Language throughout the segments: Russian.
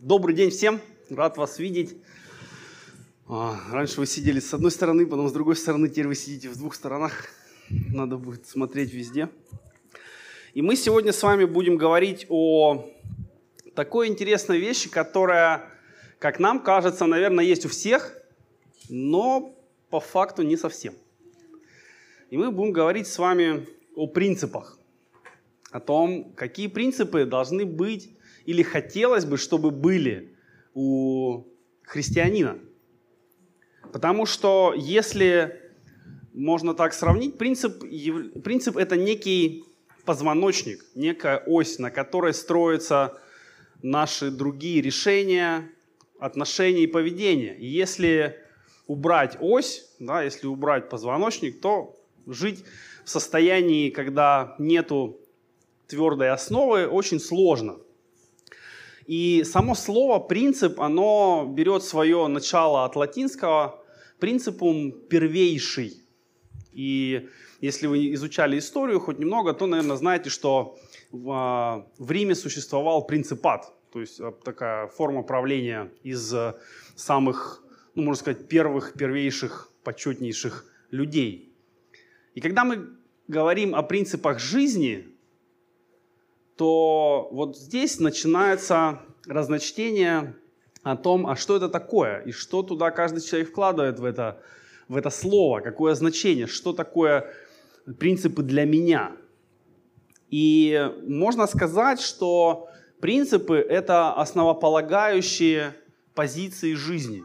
Добрый день всем, рад вас видеть. А, раньше вы сидели с одной стороны, потом с другой стороны, теперь вы сидите в двух сторонах. Надо будет смотреть везде. И мы сегодня с вами будем говорить о такой интересной вещи, которая, как нам кажется, наверное, есть у всех, но по факту не совсем. И мы будем говорить с вами о принципах, о том, какие принципы должны быть или хотелось бы, чтобы были у христианина. Потому что если можно так сравнить, принцип, принцип это некий позвоночник, некая ось, на которой строятся наши другие решения, отношения и поведение. И если убрать ось, да, если убрать позвоночник, то жить в состоянии, когда нету твердой основы, очень сложно – и само слово «принцип», оно берет свое начало от латинского «принципум первейший». И если вы изучали историю хоть немного, то, наверное, знаете, что в, а, в Риме существовал принципат, то есть а, такая форма правления из самых, ну, можно сказать, первых, первейших, почетнейших людей. И когда мы говорим о принципах жизни, то вот здесь начинается разночтение о том, а что это такое, и что туда каждый человек вкладывает в это, в это слово, какое значение, что такое принципы для меня. И можно сказать, что принципы – это основополагающие позиции жизни.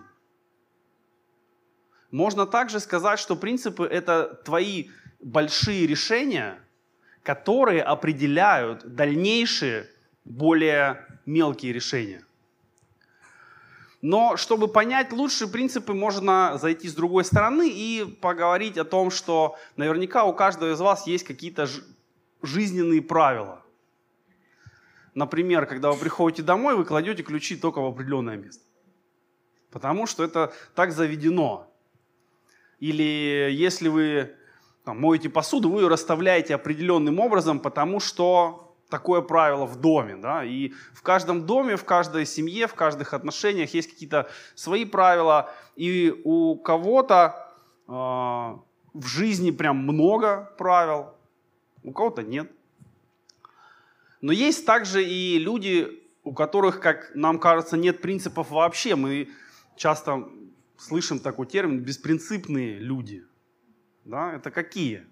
Можно также сказать, что принципы – это твои большие решения, которые определяют дальнейшие, более мелкие решения. Но чтобы понять лучшие принципы, можно зайти с другой стороны и поговорить о том, что наверняка у каждого из вас есть какие-то жизненные правила. Например, когда вы приходите домой, вы кладете ключи только в определенное место. Потому что это так заведено. Или если вы там, моете посуду, вы ее расставляете определенным образом, потому что такое правило в доме. Да? И в каждом доме, в каждой семье, в каждых отношениях есть какие-то свои правила. И у кого-то э, в жизни прям много правил, у кого-то нет. Но есть также и люди, у которых, как нам кажется, нет принципов вообще. Мы часто слышим такой термин «беспринципные люди» да, это какие?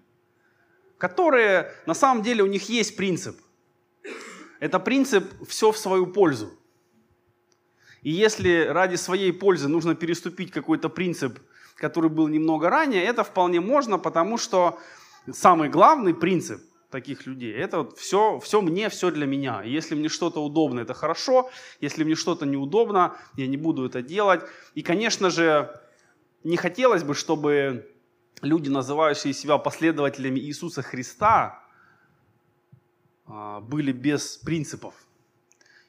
Которые, на самом деле, у них есть принцип. Это принцип «все в свою пользу». И если ради своей пользы нужно переступить какой-то принцип, который был немного ранее, это вполне можно, потому что самый главный принцип таких людей, это вот все, все мне, все для меня. если мне что-то удобно, это хорошо. Если мне что-то неудобно, я не буду это делать. И, конечно же, не хотелось бы, чтобы люди, называющие себя последователями Иисуса Христа, а, были без принципов.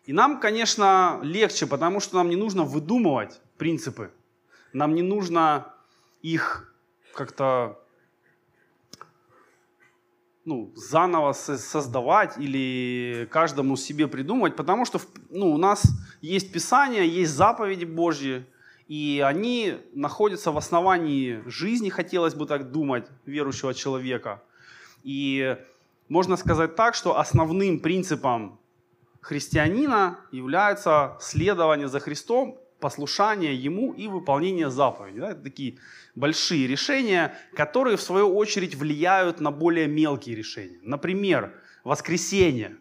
И нам, конечно, легче, потому что нам не нужно выдумывать принципы. Нам не нужно их как-то ну, заново создавать или каждому себе придумывать, потому что ну, у нас есть Писание, есть заповеди Божьи, и они находятся в основании жизни, хотелось бы так думать, верующего человека. И можно сказать так, что основным принципом христианина является следование за Христом, послушание Ему и выполнение заповедей. Да? Это такие большие решения, которые в свою очередь влияют на более мелкие решения. Например, воскресенье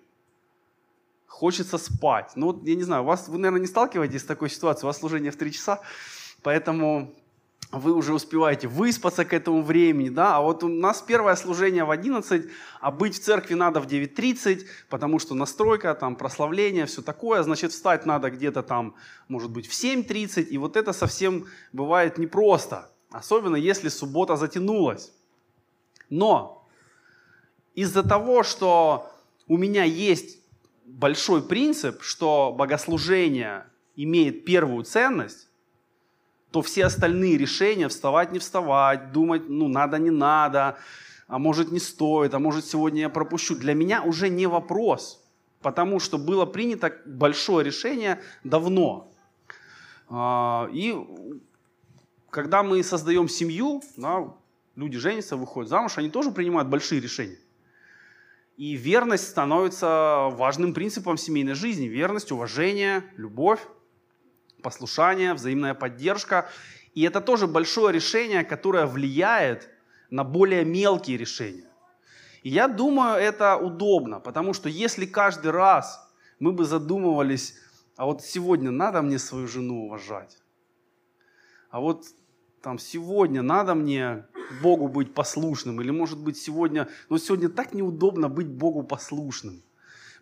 хочется спать. Ну вот, я не знаю, вас, вы, наверное, не сталкиваетесь с такой ситуацией, у вас служение в 3 часа, поэтому вы уже успеваете выспаться к этому времени, да, а вот у нас первое служение в 11, а быть в церкви надо в 9.30, потому что настройка, там, прославление, все такое, значит, встать надо где-то там, может быть, в 7.30, и вот это совсем бывает непросто, особенно если суббота затянулась. Но из-за того, что у меня есть большой принцип, что богослужение имеет первую ценность, то все остальные решения, вставать, не вставать, думать, ну, надо, не надо, а может, не стоит, а может, сегодня я пропущу, для меня уже не вопрос. потому что было принято большое решение давно. А, и когда мы создаем семью, да, люди женятся, выходят замуж, они тоже принимают большие решения. И верность становится важным принципом семейной жизни. Верность, уважение, любовь, послушание, взаимная поддержка. И это тоже большое решение, которое влияет на более мелкие решения. И я думаю, это удобно, потому что если каждый раз мы бы задумывались, а вот сегодня надо мне свою жену уважать, а вот там сегодня надо мне Богу быть послушным, или может быть сегодня, ну сегодня так неудобно быть Богу послушным.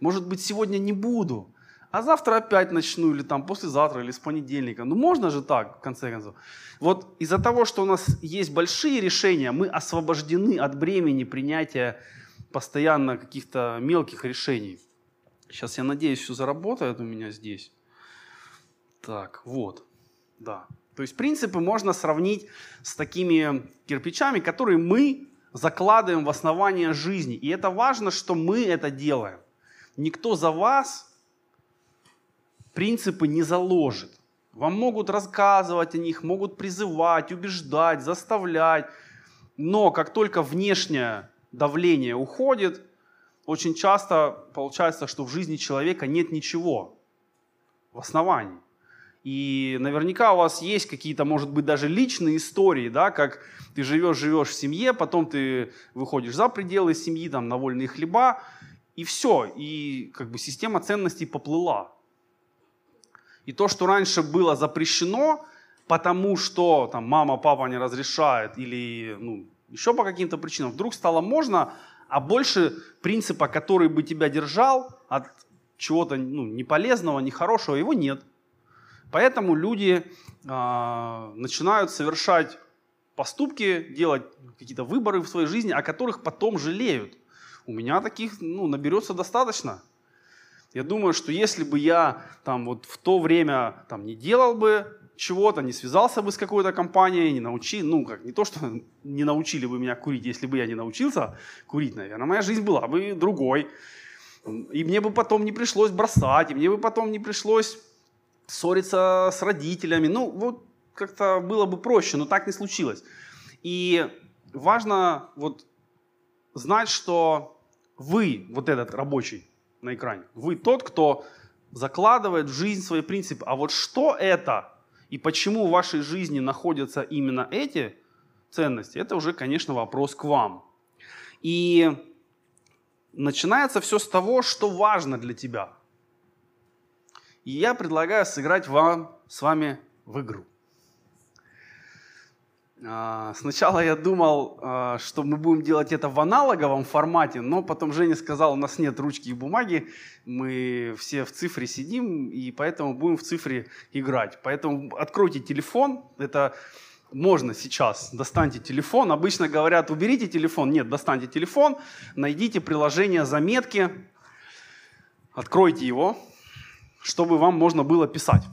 Может быть сегодня не буду, а завтра опять начну, или там послезавтра, или с понедельника. Ну можно же так, в конце концов. Вот из-за того, что у нас есть большие решения, мы освобождены от бремени принятия постоянно каких-то мелких решений. Сейчас, я надеюсь, все заработает у меня здесь. Так, вот, да. То есть принципы можно сравнить с такими кирпичами, которые мы закладываем в основание жизни. И это важно, что мы это делаем. Никто за вас принципы не заложит. Вам могут рассказывать о них, могут призывать, убеждать, заставлять. Но как только внешнее давление уходит, очень часто получается, что в жизни человека нет ничего в основании. И наверняка у вас есть какие-то, может быть, даже личные истории, да, как ты живешь, живешь в семье, потом ты выходишь за пределы семьи, там, на вольные хлеба, и все, и как бы система ценностей поплыла. И то, что раньше было запрещено, потому что там мама, папа не разрешает или ну, еще по каким-то причинам, вдруг стало можно, а больше принципа, который бы тебя держал от чего-то ну, неполезного, нехорошего, его нет. Поэтому люди э, начинают совершать поступки, делать какие-то выборы в своей жизни, о которых потом жалеют. У меня таких ну, наберется достаточно. Я думаю, что если бы я там, вот в то время там, не делал бы чего-то, не связался бы с какой-то компанией, не научил, ну, как, не то, что не научили бы меня курить, если бы я не научился курить, наверное, моя жизнь была бы другой. И мне бы потом не пришлось бросать, и мне бы потом не пришлось ссориться с родителями. Ну, вот как-то было бы проще, но так не случилось. И важно вот знать, что вы, вот этот рабочий на экране, вы тот, кто закладывает в жизнь свои принципы. А вот что это и почему в вашей жизни находятся именно эти ценности, это уже, конечно, вопрос к вам. И начинается все с того, что важно для тебя – и я предлагаю сыграть вам с вами в игру. А, сначала я думал, а, что мы будем делать это в аналоговом формате, но потом Женя сказал, у нас нет ручки и бумаги, мы все в цифре сидим, и поэтому будем в цифре играть. Поэтому откройте телефон, это можно сейчас, достаньте телефон. Обычно говорят, уберите телефон. Нет, достаньте телефон, найдите приложение заметки, откройте его, чтобы вам можно было писать.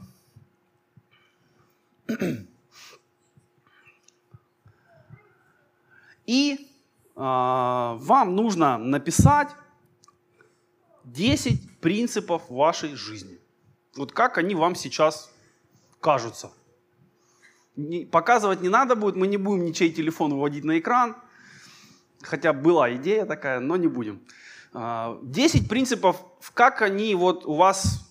И э, вам нужно написать 10 принципов вашей жизни. Вот как они вам сейчас кажутся. Не, показывать не надо будет, мы не будем ничей телефон выводить на экран. Хотя была идея такая, но не будем. 10 а, принципов, как они вот у вас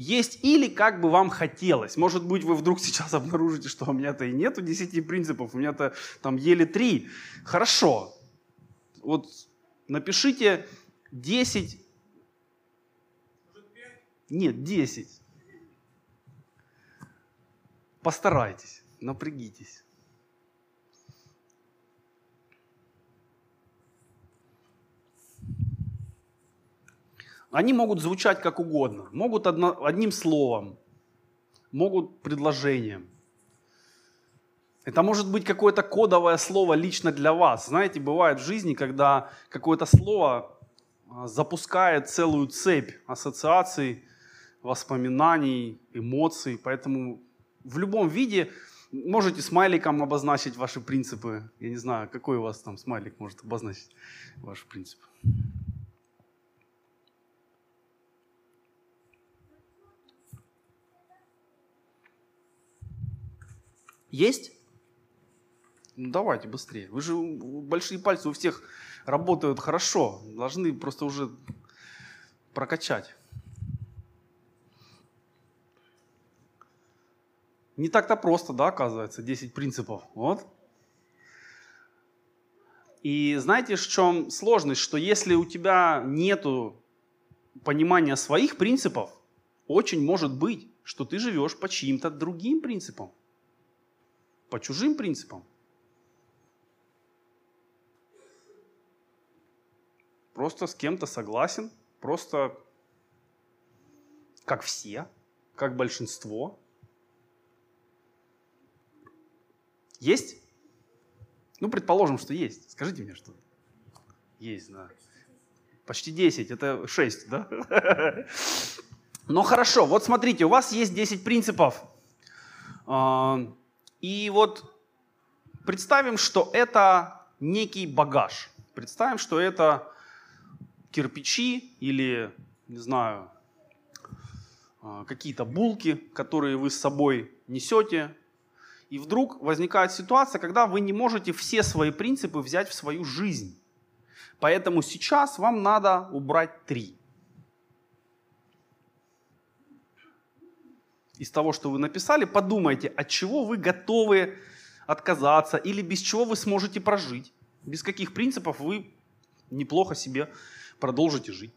есть или как бы вам хотелось. Может быть, вы вдруг сейчас обнаружите, что у меня-то и нету 10 принципов, у меня-то там еле 3. Хорошо. Вот напишите 10. Нет, 10. Постарайтесь, напрягитесь. Они могут звучать как угодно. Могут одно, одним словом, могут предложением. Это может быть какое-то кодовое слово лично для вас. Знаете, бывает в жизни, когда какое-то слово а, запускает целую цепь ассоциаций, воспоминаний, эмоций. Поэтому в любом виде можете смайликом обозначить ваши принципы. Я не знаю, какой у вас там смайлик может обозначить ваши принципы. Есть? Ну давайте быстрее. Вы же большие пальцы у всех работают хорошо. Должны просто уже прокачать. Не так-то просто, да, оказывается, 10 принципов. Вот. И знаете, в чем сложность? Что если у тебя нет понимания своих принципов, очень может быть, что ты живешь по чьим-то другим принципам, по чужим принципам. Просто с кем-то согласен, просто как все, как большинство. Есть? Ну, предположим, что есть. Скажите мне, что есть, да. Почти 10, это 6, да? Ну хорошо, вот смотрите, у вас есть 10 принципов. И вот представим, что это некий багаж. Представим, что это кирпичи или, не знаю, а, какие-то булки, которые вы с собой несете и вдруг возникает ситуация, когда вы не можете все свои принципы взять в свою жизнь. Поэтому сейчас вам надо убрать три. Из того, что вы написали, подумайте, от чего вы готовы отказаться или без чего вы сможете прожить. Без каких принципов вы неплохо себе продолжите жить.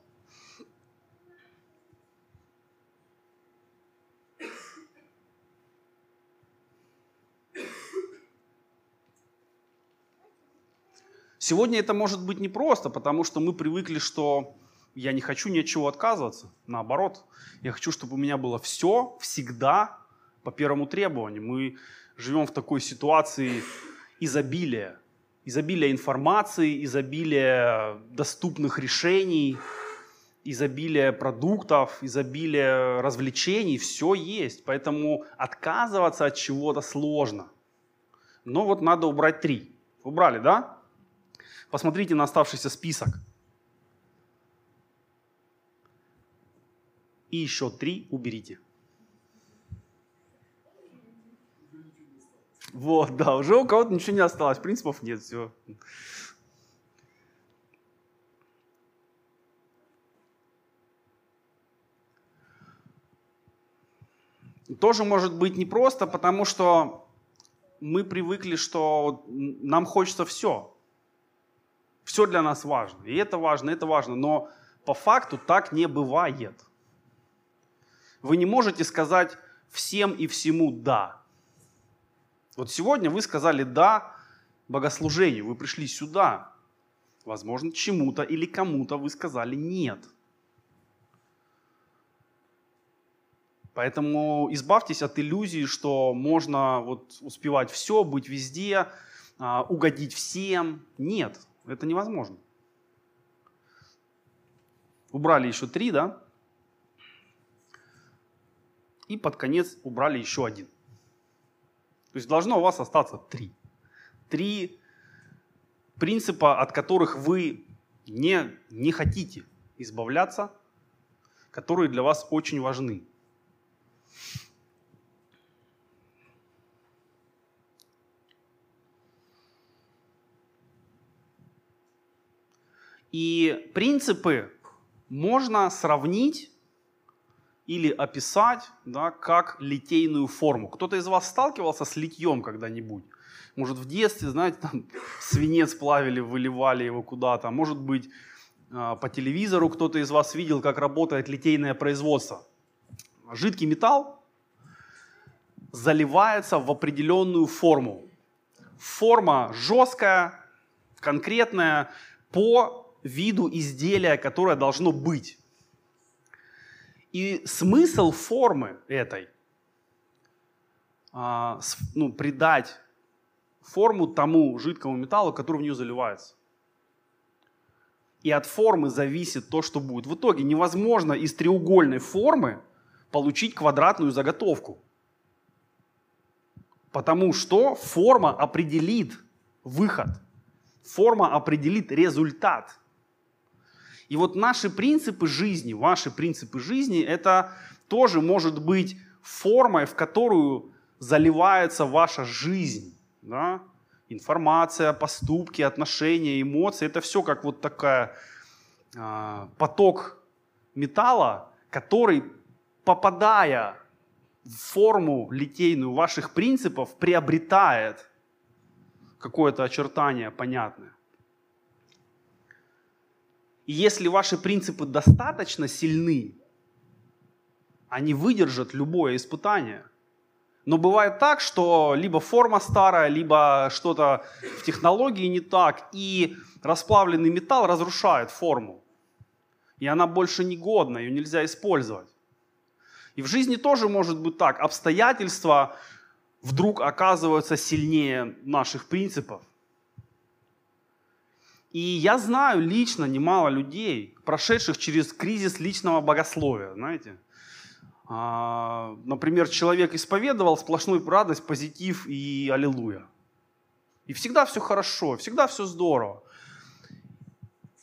Сегодня это может быть непросто, потому что мы привыкли, что я не хочу ни от чего отказываться. Наоборот, я хочу, чтобы у меня было все, всегда по первому требованию. Мы живем в такой ситуации изобилия. Изобилия информации, изобилия доступных решений, изобилия продуктов, изобилия развлечений. Все есть. Поэтому отказываться от чего-то сложно. Но вот надо убрать три. Убрали, да? Посмотрите на оставшийся список. И еще три уберите. Вот, да, уже у кого-то ничего не осталось, принципов нет, все. Тоже может быть непросто, потому что мы привыкли, что нам хочется все. Все для нас важно. И это важно, это важно. Но по факту так не бывает. Вы не можете сказать всем и всему «да». Вот сегодня вы сказали «да» богослужению, вы пришли сюда. Возможно, чему-то или кому-то вы сказали «нет». Поэтому избавьтесь от иллюзии, что можно вот успевать все, быть везде, а, угодить всем. Нет, это невозможно. Убрали еще три, да? И под конец убрали еще один. То есть должно у вас остаться три. Три принципа, от которых вы не, не хотите избавляться, которые для вас очень важны. И принципы можно сравнить или описать да, как литейную форму. Кто-то из вас сталкивался с литьем когда-нибудь? Может, в детстве, знаете, там свинец плавили, выливали его куда-то. Может быть, а, по телевизору кто-то из вас видел, как работает литейное производство. Жидкий металл заливается в определенную форму. Форма жесткая, конкретная, по виду изделия, которое должно быть. И смысл формы этой, а, ну, придать форму тому жидкому металлу, который в нее заливается. И от формы зависит то, что будет. В итоге невозможно из треугольной формы получить квадратную заготовку. Потому что форма определит выход. Форма определит результат. И вот наши принципы жизни, ваши принципы жизни, это тоже может быть формой, в которую заливается ваша жизнь, да? информация, поступки, отношения, эмоции, это все как вот такая э, поток металла, который, попадая в форму литейную ваших принципов, приобретает какое-то очертание понятное. И если ваши принципы достаточно сильны, они выдержат любое испытание. Но бывает так, что либо форма старая, либо что-то в технологии не так, и расплавленный металл разрушает форму. И она больше негодна, ее нельзя использовать. И в жизни тоже может быть так. Обстоятельства вдруг оказываются сильнее наших принципов. И я знаю лично немало людей, прошедших через кризис личного богословия, знаете. А, например, человек исповедовал сплошную радость, позитив и аллилуйя. И всегда все хорошо, всегда все здорово.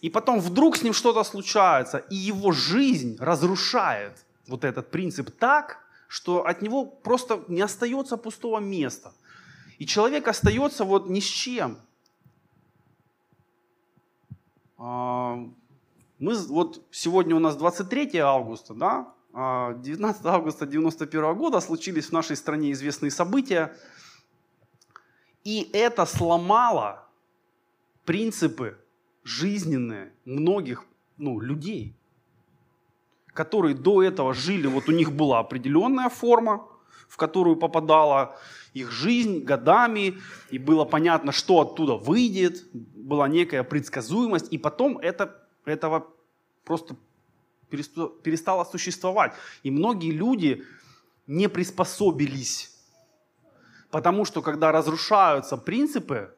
И потом вдруг с ним что-то случается, и его жизнь разрушает вот этот принцип так, что от него просто не остается пустого места. И человек остается вот ни с чем – мы вот сегодня у нас 23 августа, да, 19 а августа 91 года случились в нашей стране известные события, и это сломало принципы жизненные многих ну, людей, которые до этого жили, вот у них была определенная форма, в которую попадала их жизнь годами, и было понятно, что оттуда выйдет, была некая предсказуемость, и потом это, этого просто перестало существовать. И многие люди не приспособились. Потому что когда разрушаются принципы,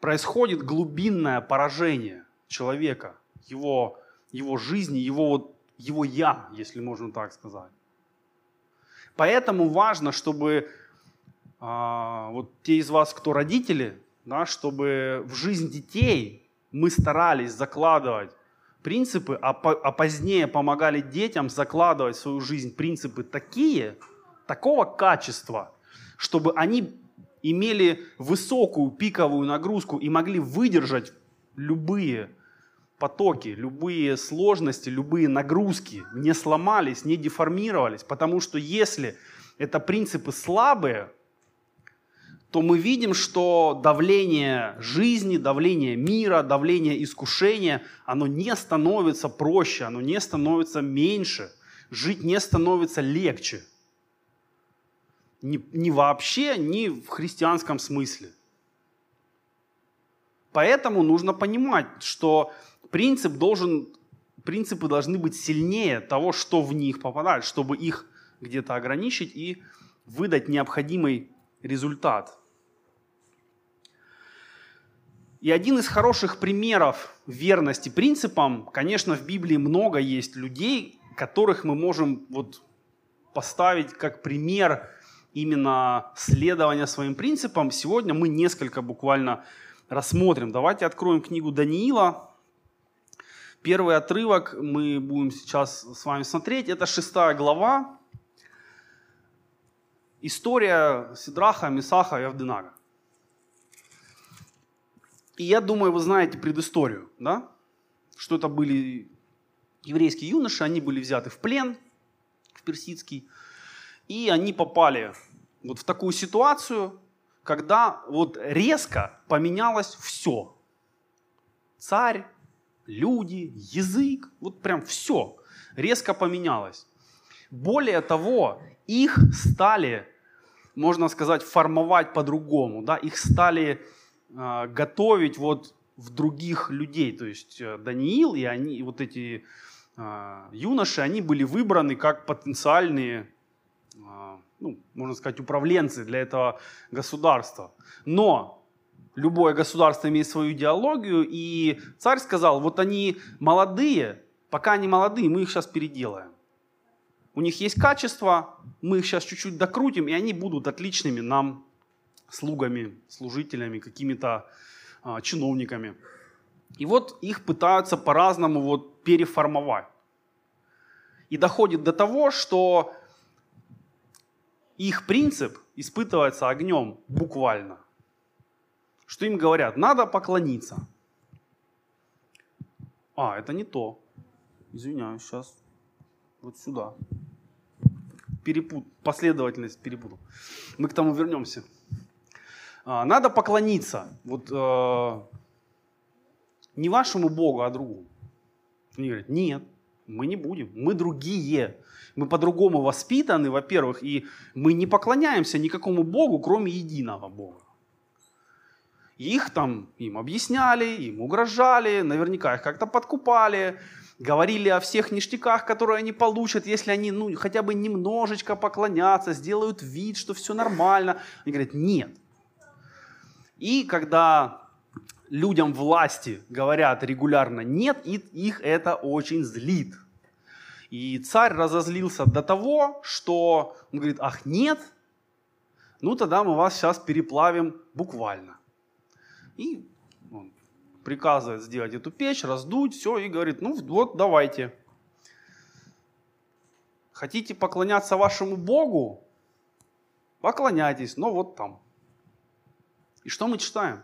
происходит глубинное поражение человека, его, его жизни, его, его «я», если можно так сказать. Поэтому важно, чтобы а, вот те из вас, кто родители, да, чтобы в жизнь детей мы старались закладывать принципы, а, по, а позднее помогали детям закладывать в свою жизнь принципы такие, такого качества, чтобы они имели высокую пиковую нагрузку и могли выдержать любые потоки, любые сложности, любые нагрузки, не сломались, не деформировались. Потому что если это принципы слабые, то мы видим, что давление жизни, давление мира, давление искушения, оно не становится проще, оно не становится меньше, жить не становится легче. Ни вообще, ни в христианском смысле. Поэтому нужно понимать, что принцип должен, принципы должны быть сильнее того, что в них попадает, чтобы их где-то ограничить и выдать необходимый результат. И один из хороших примеров верности принципам, конечно, в Библии много есть людей, которых мы можем вот поставить как пример именно следования своим принципам. Сегодня мы несколько буквально рассмотрим. Давайте откроем книгу Даниила. Первый отрывок мы будем сейчас с вами смотреть. Это шестая глава. История Сидраха, Месаха и Авденага. И я думаю, вы знаете предысторию, да? Что это были еврейские юноши, они были взяты в плен, в персидский, и они попали вот в такую ситуацию, когда вот резко поменялось все. Царь, люди, язык, вот прям все резко поменялось. Более того, их стали, можно сказать, формовать по-другому, да, их стали а, готовить вот в других людей. То есть э, Даниил и они, вот эти а, юноши, они были выбраны как потенциальные, а, ну, можно сказать, управленцы для этого государства. Но любое государство имеет свою идеологию, и царь сказал, вот они молодые, пока они молодые, мы их сейчас переделаем. У них есть качество, мы их сейчас чуть-чуть докрутим, и они будут отличными нам слугами, служителями, какими-то а, чиновниками. И вот их пытаются по-разному вот переформовать. И доходит до того, что их принцип испытывается огнем буквально. Что им говорят? Надо поклониться. А, это не то. Извиняюсь, сейчас вот сюда. Перепут, последовательность перепутал. Мы к тому вернемся. А, надо поклониться. Вот э, не вашему Богу, а другому. Они говорят, нет, мы не будем, мы другие. Мы по-другому воспитаны, во-первых, и мы не поклоняемся никакому Богу, кроме единого Бога. Их там, им объясняли, им угрожали, наверняка их как-то подкупали, говорили о всех ништяках, которые они получат, если они ну, хотя бы немножечко поклонятся, сделают вид, что все нормально. Они говорят, нет. И когда людям власти говорят регулярно нет, и их это очень злит. И царь разозлился до того, что он говорит, ах нет, ну тогда мы вас сейчас переплавим буквально. И приказывает сделать эту печь, раздуть, все, и говорит, ну вот давайте. Хотите поклоняться вашему Богу? Поклоняйтесь, но вот там. И что мы читаем?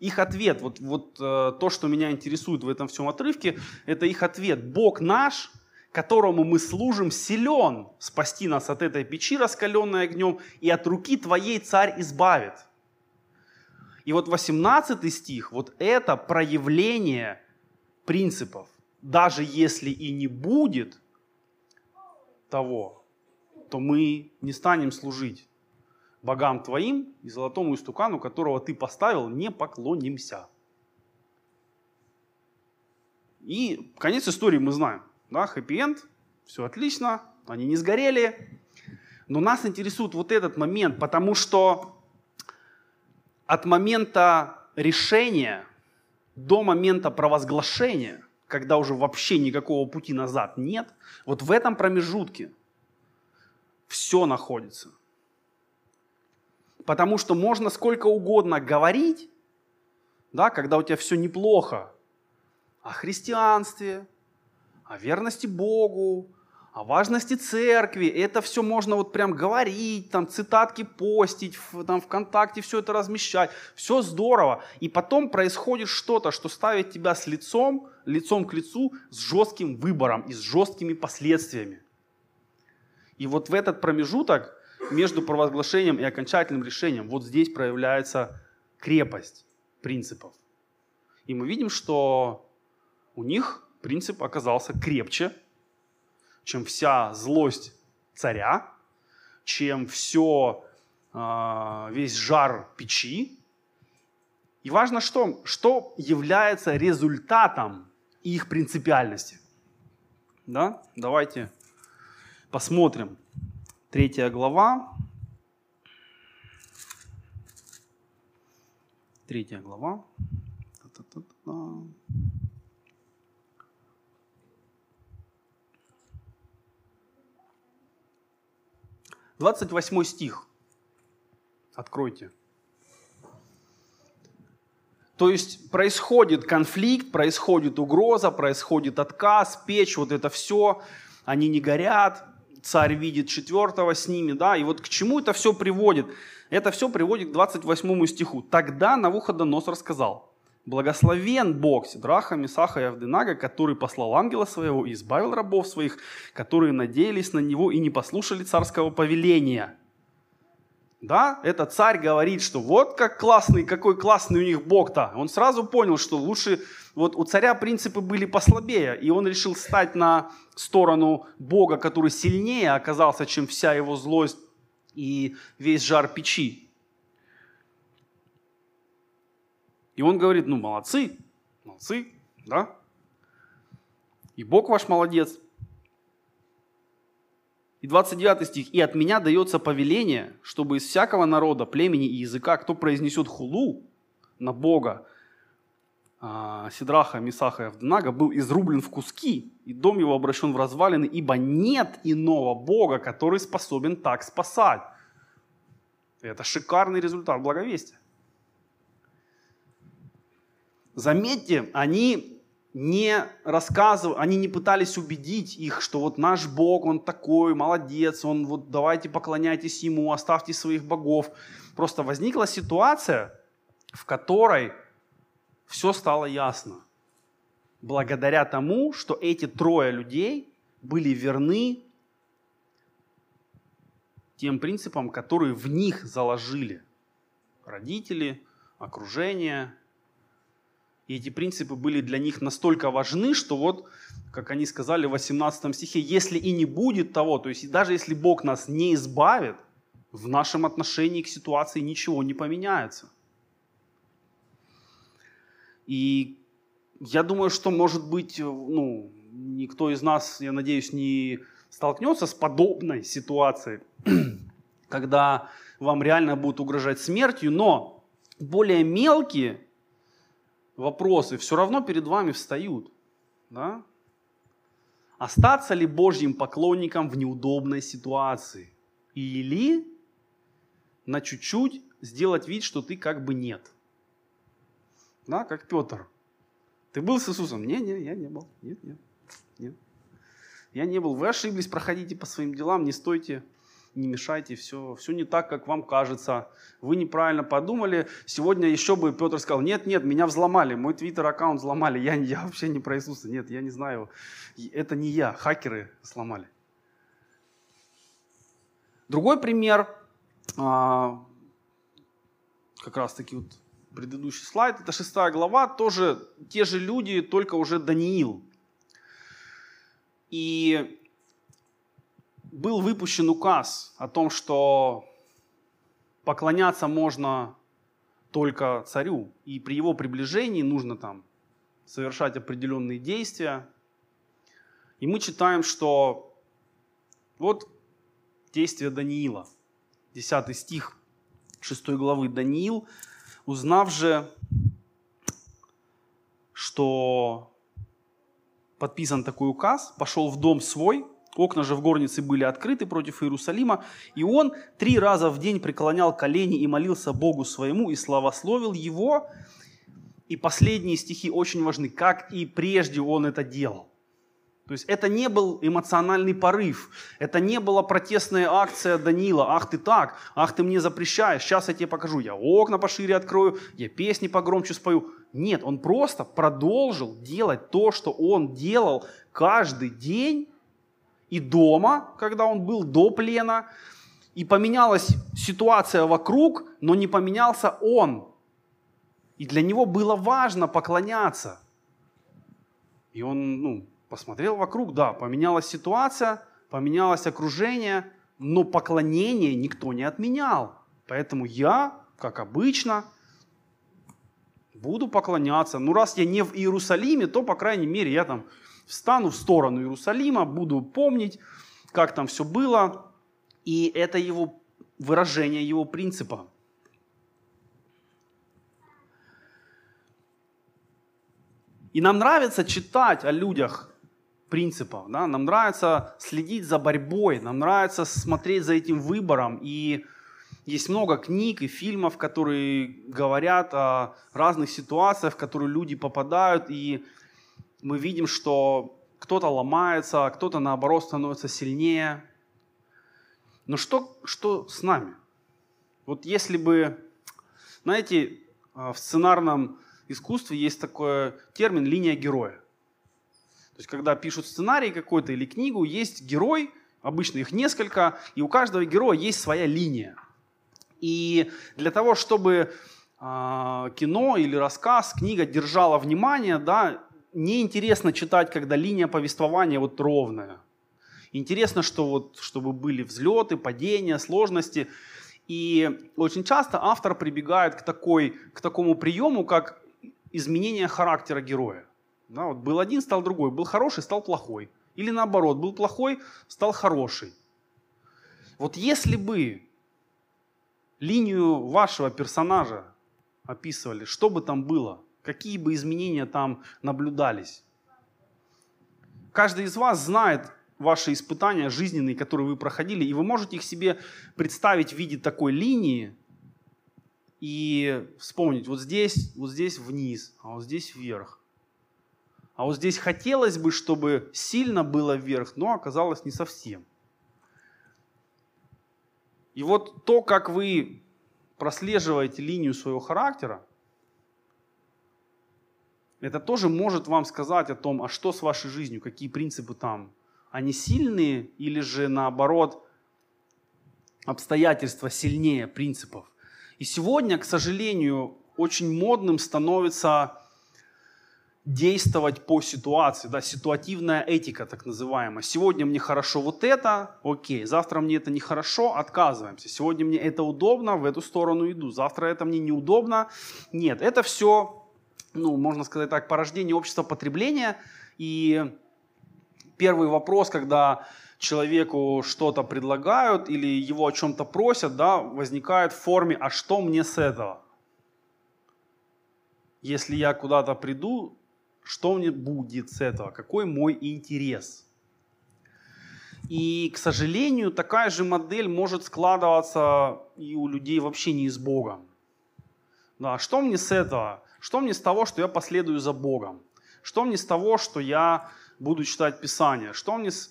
их ответ, вот, вот э, то, что меня интересует в этом всем отрывке, это их ответ. Бог наш, которому мы служим, силен спасти нас от этой печи, раскаленной огнем, и от руки твоей царь избавит. И вот 18 стих, вот это проявление принципов. Даже если и не будет того, то мы не станем служить богам твоим и золотому истукану, которого ты поставил, не поклонимся. И конец истории мы знаем. Да, хэппи-энд, все отлично, они не сгорели. Но нас интересует вот этот момент, потому что от момента решения до момента провозглашения, когда уже вообще никакого пути назад нет, вот в этом промежутке все находится. Потому что можно сколько угодно говорить, да, когда у тебя все неплохо, о христианстве, о верности Богу, о важности церкви. Это все можно вот прям говорить, там цитатки постить, в, там ВКонтакте все это размещать. Все здорово. И потом происходит что-то, что ставит тебя с лицом, лицом к лицу, с жестким выбором и с жесткими последствиями. И вот в этот промежуток между провозглашением и окончательным решением, вот здесь проявляется крепость принципов. И мы видим, что у них принцип оказался крепче, чем вся злость царя, чем все, а, весь жар печи. И важно, что, что является результатом их принципиальности. Да? Давайте посмотрим. Третья глава. Третья глава. Та-та-та-та. Двадцать восьмой стих. Откройте. То есть происходит конфликт, происходит угроза, происходит отказ, печь, вот это все, они не горят, царь видит четвертого с ними, да, и вот к чему это все приводит? Это все приводит к 28 стиху. Тогда Навуходоносор сказал, Благословен Бог Сидраха, Месаха и Авденага, который послал ангела своего и избавил рабов своих, которые надеялись на него и не послушали царского повеления. Да, это царь говорит, что вот как классный, какой классный у них Бог-то. Он сразу понял, что лучше, вот у царя принципы были послабее, и он решил стать на сторону Бога, который сильнее оказался, чем вся его злость и весь жар печи. И он говорит, ну молодцы, молодцы, да? И Бог ваш молодец – и 29 стих. «И от меня дается повеление, чтобы из всякого народа, племени и языка, кто произнесет хулу на Бога, а, Сидраха, Мисаха и Авденага, был изрублен в куски, и дом его обращен в развалины, ибо нет иного Бога, который способен так спасать». Это шикарный результат благовестия. Заметьте, они не рассказывали, они не пытались убедить их, что вот наш Бог, Он такой, молодец, Он вот давайте поклоняйтесь Ему, оставьте своих богов. Просто возникла ситуация, в которой все стало ясно. Благодаря тому, что эти трое людей были верны тем принципам, которые в них заложили родители, окружение, и эти принципы были для них настолько важны, что вот, как они сказали в 18 стихе, если и не будет того, то есть даже если Бог нас не избавит, в нашем отношении к ситуации ничего не поменяется. И я думаю, что, может быть, ну, никто из нас, я надеюсь, не столкнется с подобной ситуацией, когда вам реально будут угрожать смертью, но более мелкие вопросы все равно перед вами встают. Да? Остаться ли Божьим поклонником в неудобной ситуации? Или на чуть-чуть сделать вид, что ты как бы нет? Да, как Петр. Ты был с Иисусом? Не, не, я не был. Нет, нет, нет. Я не был. Вы ошиблись, проходите по своим делам, не стойте не мешайте, все, все не так, как вам кажется. Вы неправильно подумали. Сегодня еще бы Петр сказал, нет, нет, меня взломали, мой твиттер-аккаунт взломали, я, я вообще не про Иисуса, нет, я не знаю, это не я, хакеры сломали. Другой пример, а, как раз таки вот предыдущий слайд, это шестая глава, тоже те же люди, только уже Даниил. И был выпущен указ о том, что поклоняться можно только царю, и при его приближении нужно там совершать определенные действия. И мы читаем, что вот действие Даниила, 10 стих 6 главы Даниил, узнав же, что подписан такой указ, пошел в дом свой – Окна же в горнице были открыты против Иерусалима, и он три раза в день преклонял колени и молился Богу своему и славословил его. И последние стихи очень важны, как и прежде он это делал. То есть это не был эмоциональный порыв, это не была протестная акция Данила, ах ты так, ах ты мне запрещаешь, сейчас я тебе покажу, я окна пошире открою, я песни погромче спою. Нет, он просто продолжил делать то, что он делал каждый день и дома, когда он был до плена, и поменялась ситуация вокруг, но не поменялся он. И для него было важно поклоняться. И он ну, посмотрел вокруг, да, поменялась ситуация, поменялось окружение, но поклонение никто не отменял. Поэтому я, как обычно, буду поклоняться. Ну, раз я не в Иерусалиме, то, по крайней мере, я там встану в сторону Иерусалима, буду помнить, как там все было. И это его выражение его принципа. И нам нравится читать о людях принципов, да? нам нравится следить за борьбой, нам нравится смотреть за этим выбором. И есть много книг и фильмов, которые говорят о разных ситуациях, в которые люди попадают, и мы видим, что кто-то ломается, кто-то наоборот становится сильнее. Но что, что с нами? Вот если бы, знаете, а, в сценарном искусстве есть такой термин «линия героя». То есть, когда пишут сценарий какой-то или книгу, есть герой, обычно их несколько, и у каждого героя есть своя линия. И для того, чтобы э, кино или рассказ, книга держала внимание, да, неинтересно читать, когда линия повествования вот ровная. Интересно, что вот, чтобы были взлеты, падения, сложности. И очень часто автор прибегает к, такой, к такому приему, как изменение характера героя. Да, вот был один, стал другой. Был хороший, стал плохой. Или наоборот, был плохой, стал хороший. Вот если бы линию вашего персонажа описывали, что бы там было – какие бы изменения там наблюдались. Каждый из вас знает ваши испытания жизненные, которые вы проходили, и вы можете их себе представить в виде такой линии и вспомнить, вот здесь, вот здесь вниз, а вот здесь вверх. А вот здесь хотелось бы, чтобы сильно было вверх, но оказалось не совсем. И вот то, как вы прослеживаете линию своего характера, это тоже может вам сказать о том, а что с вашей жизнью, какие принципы там. Они сильные или же наоборот обстоятельства сильнее принципов. И сегодня, к сожалению, очень модным становится действовать по ситуации, да, ситуативная этика так называемая. Сегодня мне хорошо вот это, окей, завтра мне это нехорошо, отказываемся. Сегодня мне это удобно, в эту сторону иду, завтра это мне неудобно. Нет, это все, ну, можно сказать так, порождение общества потребления. И первый вопрос, когда человеку что-то предлагают или его о чем-то просят, да, возникает в форме «а что мне с этого?» Если я куда-то приду, что мне будет с этого? Какой мой интерес? И, к сожалению, такая же модель может складываться и у людей вообще не с Богом. Да, что мне с этого? Что мне с того, что я последую за Богом? Что мне с того, что я буду читать Писание? Что мне с...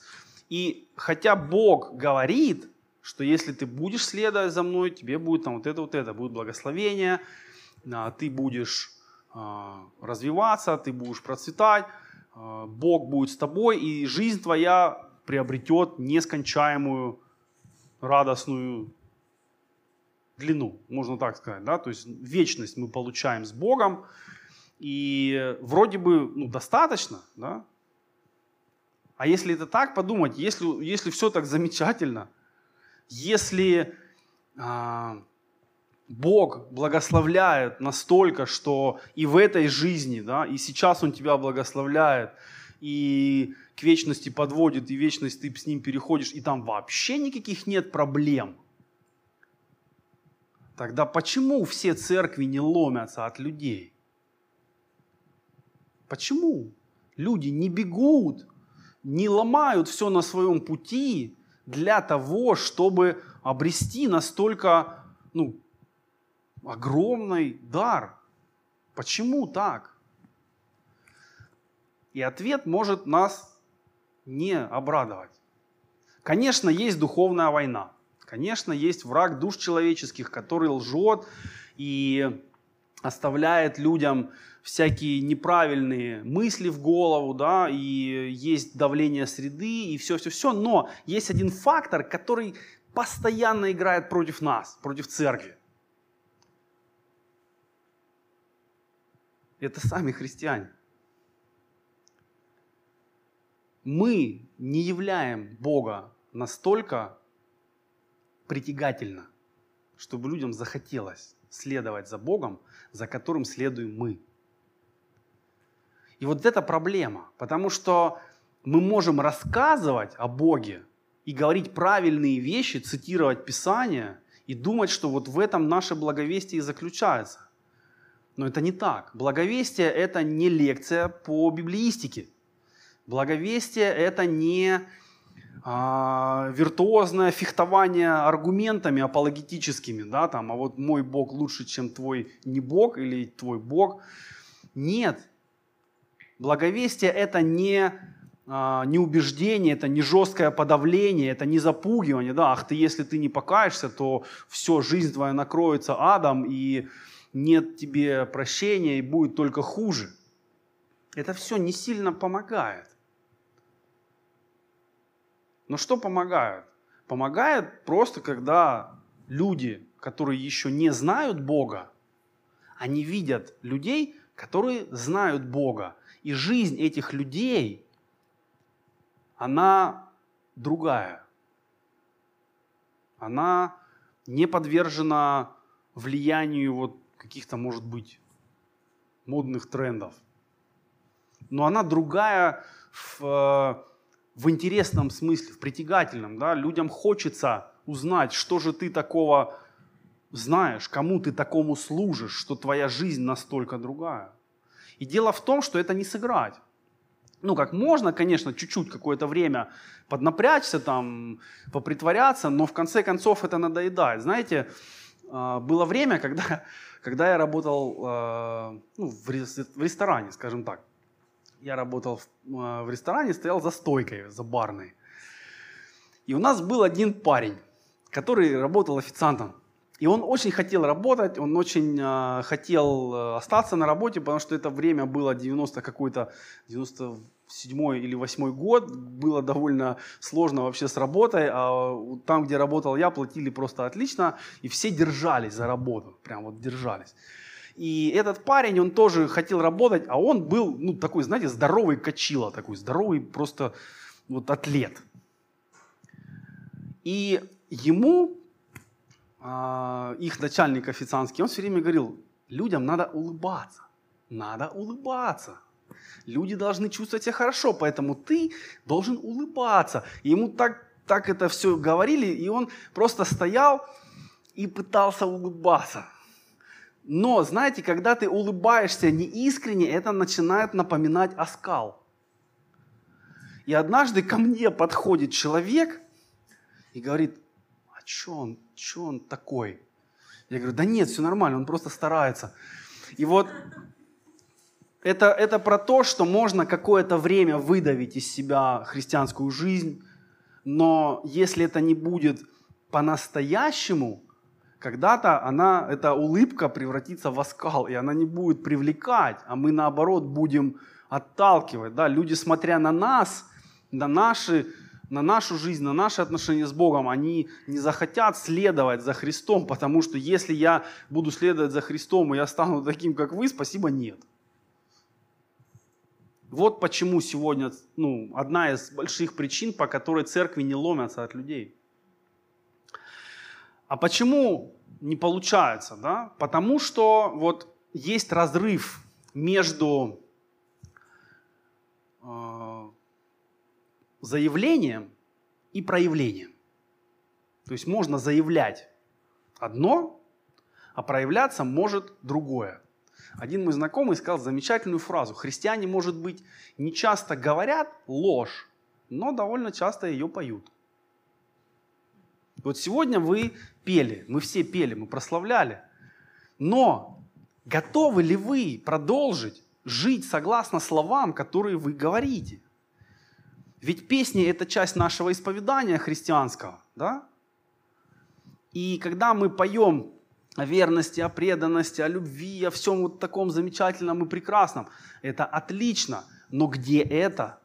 И хотя Бог говорит, что если ты будешь следовать за мной, тебе будет там вот это, вот это, будет благословение, ты будешь а, развиваться, ты будешь процветать, а, Бог будет с тобой, и жизнь твоя приобретет нескончаемую радостную длину, можно так сказать, да, то есть вечность мы получаем с Богом, и вроде бы ну, достаточно, да, а если это так подумать, если, если все так замечательно, если а, Бог благословляет настолько, что и в этой жизни, да, и сейчас Он тебя благословляет, и к вечности подводит, и вечность ты с Ним переходишь, и там вообще никаких нет проблем. Тогда почему все церкви не ломятся от людей? Почему? Люди не бегут, не ломают все на своем пути для того, чтобы обрести настолько ну, огромный дар. Почему так? И ответ может нас не обрадовать. Конечно, есть духовная война. Конечно, есть враг душ человеческих, который лжет и оставляет людям всякие неправильные мысли в голову, да, и есть давление среды, и все-все-все. Но есть один фактор, который постоянно играет против нас, против церкви. это сами христиане. Мы не являем Бога настолько притягательно, чтобы людям захотелось следовать за Богом, за которым следуем мы. И вот это проблема, потому что мы можем рассказывать о Боге и говорить правильные вещи, цитировать Писание и думать, что вот в этом наше благовестие и заключается. Но это не так. Благовестие – это не лекция по библеистике. Благовестие – это не виртуозное фехтование аргументами апологетическими, да, там, а вот мой Бог лучше, чем твой не Бог или твой Бог. Нет. Благовестие – это не, а, не убеждение, это не жесткое подавление, это не запугивание. Да, ах ты, если ты не покаешься, то все, жизнь твоя накроется адом, и нет тебе прощения и будет только хуже. Это все не сильно помогает. Но что помогает? Помогает просто, когда люди, которые еще не знают Бога, они видят людей, которые знают Бога. И жизнь этих людей, она другая. Она не подвержена влиянию вот каких-то, может быть, модных трендов. Но она другая в, в интересном смысле, в притягательном. Да? Людям хочется узнать, что же ты такого знаешь, кому ты такому служишь, что твоя жизнь настолько другая. И дело в том, что это не сыграть. Ну, как можно, конечно, чуть-чуть какое-то время поднапрячься, там, попритворяться, но в конце концов это надоедает. Знаете, а, было время, когда когда я работал э, ну, в ресторане, скажем так, я работал в, э, в ресторане, стоял за стойкой, за барной. И у нас был один парень, который работал официантом. И он очень хотел работать, он очень э, хотел остаться на работе, потому что это время было 90 какой-то, 97 или 8 год, было довольно сложно вообще с работой, а там, где работал я, платили просто отлично, и все держались за работу, прям вот держались. И этот парень, он тоже хотел работать, а он был, ну, такой, знаете, здоровый качила, такой здоровый просто вот атлет. И ему а, их начальник официантский, он все время говорил, людям надо улыбаться, надо улыбаться. Люди должны чувствовать себя хорошо, поэтому ты должен улыбаться. И ему так, так это все говорили, и он просто стоял и пытался улыбаться. Но, знаете, когда ты улыбаешься неискренне, это начинает напоминать оскал. И однажды ко мне подходит человек и говорит, а что он, что он такой? Я говорю, да нет, все нормально, он просто старается. И вот это, это про то, что можно какое-то время выдавить из себя христианскую жизнь, но если это не будет по-настоящему, когда-то она, эта улыбка превратится в оскал, и она не будет привлекать, а мы наоборот будем отталкивать. Да? Люди, смотря на нас, на наши на нашу жизнь, на наши отношения с Богом, они не захотят следовать за Христом, потому что если я буду следовать за Христом, и я стану таким, как вы, спасибо, нет. Вот почему сегодня ну, одна из больших причин, по которой церкви не ломятся от людей. А почему не получается? Да? Потому что вот есть разрыв между э, заявлением и проявлением. То есть можно заявлять одно, а проявляться может другое. Один мой знакомый сказал замечательную фразу. Христиане, может быть, не часто говорят ложь, но довольно часто ее поют. Вот сегодня вы пели, мы все пели, мы прославляли. Но готовы ли вы продолжить жить согласно словам, которые вы говорите? Ведь песни – это часть нашего исповедания христианского, да? И когда мы поем о верности, о преданности, о любви, о всем вот таком замечательном и прекрасном, это отлично. Но где это,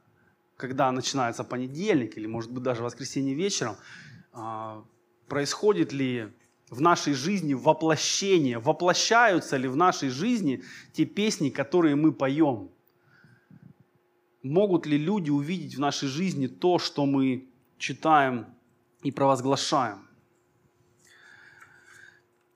когда начинается понедельник или, может быть, даже воскресенье вечером, происходит ли в нашей жизни воплощение, воплощаются ли в нашей жизни те песни, которые мы поем? могут ли люди увидеть в нашей жизни то, что мы читаем и провозглашаем.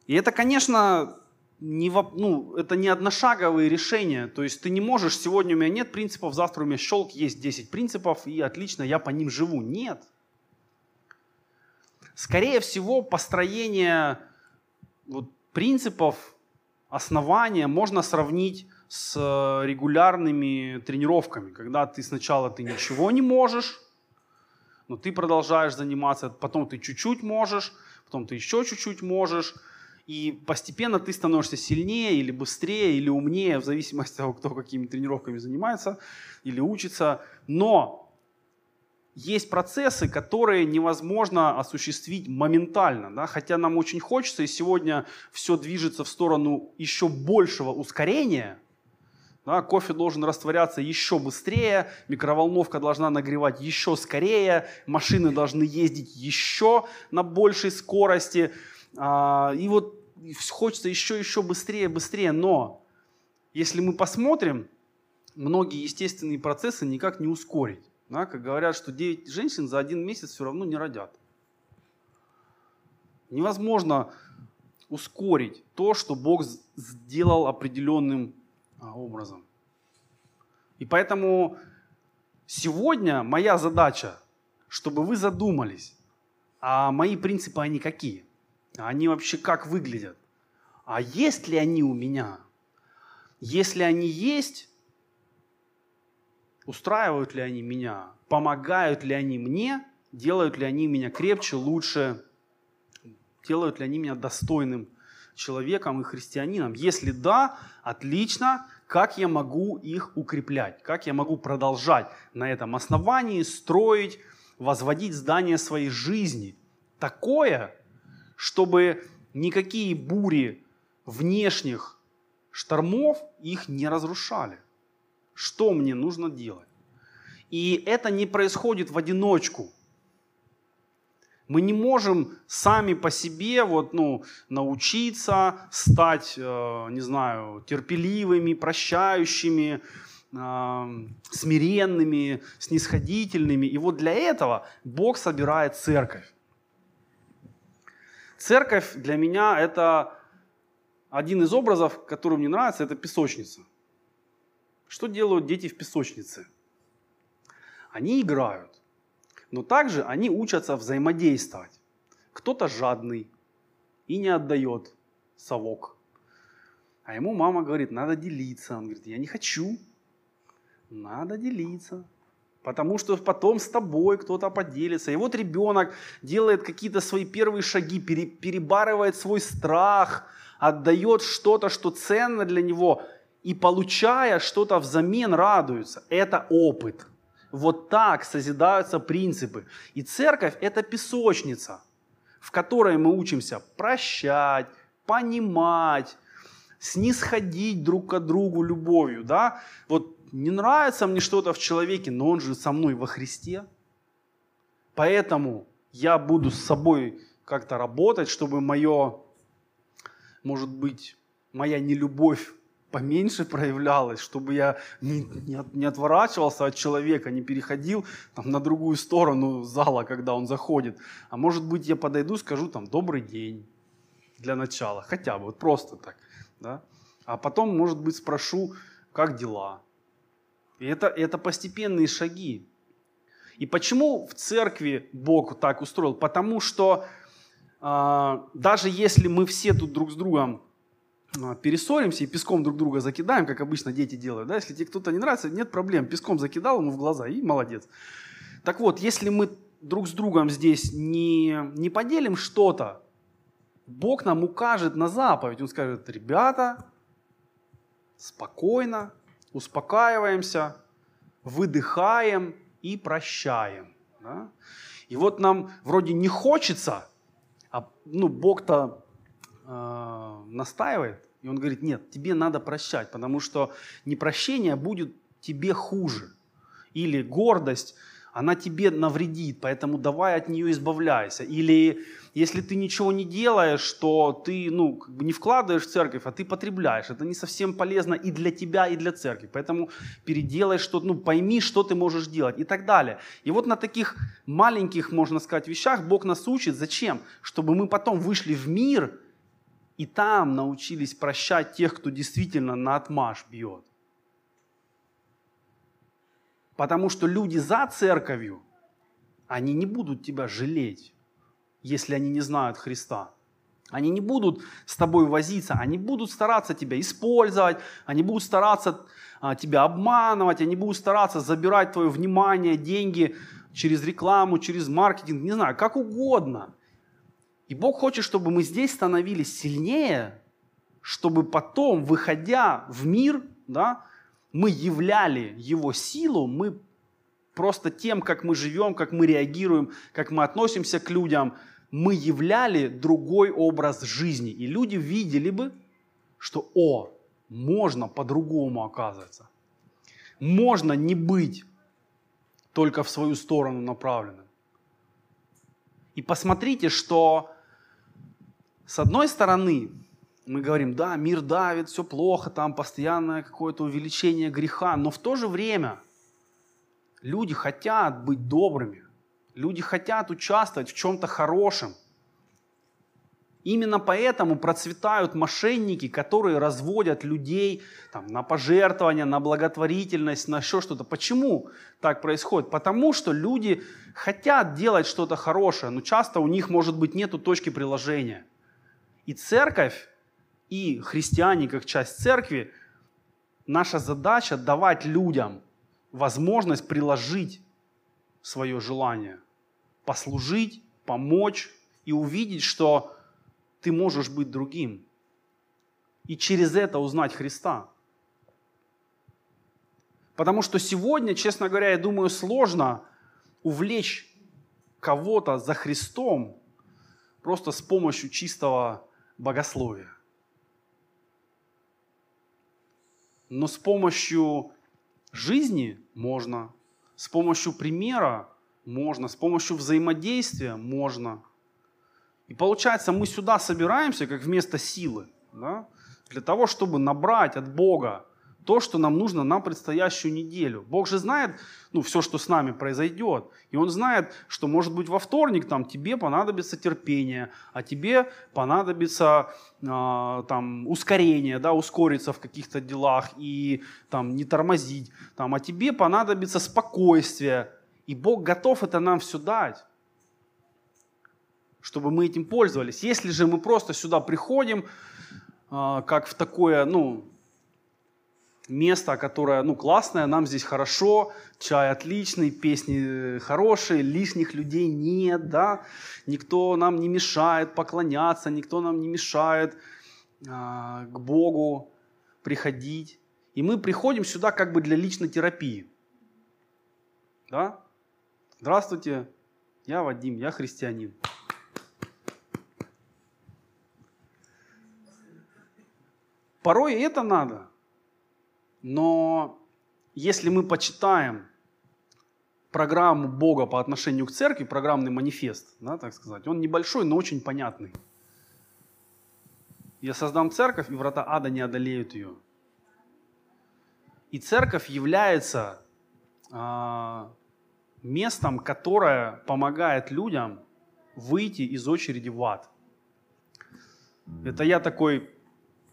И это, конечно, не, ну, это не одношаговые решения. То есть ты не можешь, сегодня у меня нет принципов, завтра у меня щелк, есть 10 принципов, и отлично, я по ним живу. Нет. Скорее всего, построение вот, принципов, основания можно сравнить с э, регулярными тренировками, когда ты сначала ты ничего не можешь, но ты продолжаешь заниматься, потом ты чуть-чуть можешь, потом ты еще чуть-чуть можешь, и постепенно ты становишься сильнее или быстрее, или умнее, в зависимости от того, кто какими тренировками занимается или учится. Но есть процессы, которые невозможно осуществить моментально, да? хотя нам очень хочется, и сегодня все движется в сторону еще большего ускорения – да, кофе должен растворяться еще быстрее, микроволновка должна нагревать еще скорее, машины должны ездить еще на большей скорости. А, и вот хочется еще, еще быстрее, быстрее. Но если мы посмотрим, многие естественные процессы никак не ускорить. Да, как говорят, что 9 женщин за один месяц все равно не родят. Невозможно ускорить то, что Бог сделал определенным а, образом. И поэтому сегодня моя задача, чтобы вы задумались, а мои принципы, они какие? Они вообще как выглядят? А есть ли они у меня? Если они есть, устраивают ли они меня? Помогают ли они мне? Делают ли они меня крепче, лучше? Делают ли они меня достойным человеком и христианином? Если да, отлично, как я могу их укреплять, как я могу продолжать на этом основании строить, возводить здание своей жизни такое, чтобы никакие бури внешних штормов их не разрушали. Что мне нужно делать? И это не происходит в одиночку. Мы не можем сами по себе вот, ну, научиться стать, э, не знаю, терпеливыми, прощающими, э, смиренными, снисходительными. И вот для этого Бог собирает церковь. Церковь для меня это один из образов, который мне нравится, это песочница. Что делают дети в песочнице? Они играют, но также они учатся взаимодействовать. Кто-то жадный и не отдает совок. А ему мама говорит, надо делиться. Он говорит, я не хочу. Надо делиться. Потому что потом с тобой кто-то поделится. И вот ребенок делает какие-то свои первые шаги, перебарывает свой страх, отдает что-то, что ценно для него, и получая что-то взамен радуется. Это опыт. Вот так созидаются принципы. И церковь – это песочница, в которой мы учимся прощать, понимать, снисходить друг к другу любовью. Да? Вот не нравится мне что-то в человеке, но он же со мной во Христе. Поэтому я буду с собой как-то работать, чтобы мое, может быть, моя нелюбовь поменьше проявлялась, чтобы я не, не, не отворачивался от человека, не переходил там, на другую сторону зала, когда он заходит. А может быть, я подойду, скажу там «добрый день» для начала, хотя бы, вот просто так. Да? А потом, может быть, спрошу, как дела. И это, это постепенные шаги. И почему в церкви Бог так устроил? Потому что э, даже если мы все тут друг с другом перессоримся и песком друг друга закидаем, как обычно дети делают, да, если тебе кто-то не нравится, нет проблем, песком закидал ему в глаза и молодец. Так вот, если мы друг с другом здесь не, не поделим что-то, Бог нам укажет на заповедь. Он скажет, ребята, спокойно, успокаиваемся, выдыхаем и прощаем. Да? И вот нам вроде не хочется, а ну, Бог-то э, настаивает, и Он говорит, нет, тебе надо прощать, потому что непрощение будет тебе хуже. Или гордость она тебе навредит, поэтому давай от нее избавляйся. Или если ты ничего не делаешь, то ты ну, как бы не вкладываешь в церковь, а ты потребляешь. Это не совсем полезно и для тебя, и для церкви. Поэтому переделай что-то, ну, пойми, что ты можешь делать и так далее. И вот на таких маленьких, можно сказать, вещах Бог нас учит. Зачем? Чтобы мы потом вышли в мир и там научились прощать тех, кто действительно на отмаш бьет. Потому что люди за церковью, они не будут тебя жалеть, если они не знают Христа. Они не будут с тобой возиться, они будут стараться тебя использовать, они будут стараться а, тебя обманывать, они будут стараться забирать твое внимание, деньги через рекламу, через маркетинг, не знаю, как угодно. И Бог хочет, чтобы мы здесь становились сильнее, чтобы потом, выходя в мир, да, мы являли Его силу, мы просто тем, как мы живем, как мы реагируем, как мы относимся к людям, мы являли другой образ жизни. И люди видели бы, что, о, можно по-другому оказывается. Можно не быть только в свою сторону направленным. И посмотрите, что с одной стороны мы говорим, да, мир давит, все плохо, там постоянное какое-то увеличение греха, но в то же время люди хотят быть добрыми, люди хотят участвовать в чем-то хорошем. Именно поэтому процветают мошенники, которые разводят людей там, на пожертвования, на благотворительность, на еще что-то. Почему так происходит? Потому что люди хотят делать что-то хорошее, но часто у них, может быть, нет точки приложения. И церковь и христиане как часть церкви, наша задача давать людям возможность приложить свое желание, послужить, помочь и увидеть, что ты можешь быть другим. И через это узнать Христа. Потому что сегодня, честно говоря, я думаю, сложно увлечь кого-то за Христом просто с помощью чистого богословия. Но с помощью жизни можно, с помощью примера можно, с помощью взаимодействия можно. И получается, мы сюда собираемся как вместо силы, да, для того, чтобы набрать от Бога то, что нам нужно на предстоящую неделю. Бог же знает, ну, все, что с нами произойдет. И Он знает, что, может быть, во вторник там тебе понадобится терпение, а тебе понадобится э, там ускорение, да, ускориться в каких-то делах и там не тормозить, там, а тебе понадобится спокойствие. И Бог готов это нам все дать чтобы мы этим пользовались. Если же мы просто сюда приходим, э, как в такое, ну, место, которое, ну, классное, нам здесь хорошо, чай отличный, песни э, хорошие, лишних людей нет, да, никто нам не мешает поклоняться, никто нам не мешает а, к Богу приходить. И мы приходим сюда как бы для личной терапии. Да? Здравствуйте, я Вадим, я христианин. Порой это надо – но если мы почитаем программу Бога по отношению к церкви, программный манифест, да, так сказать, он небольшой, но очень понятный. Я создам церковь, и врата ада не одолеют ее. И церковь является а, местом, которое помогает людям выйти из очереди в ад. Это я такой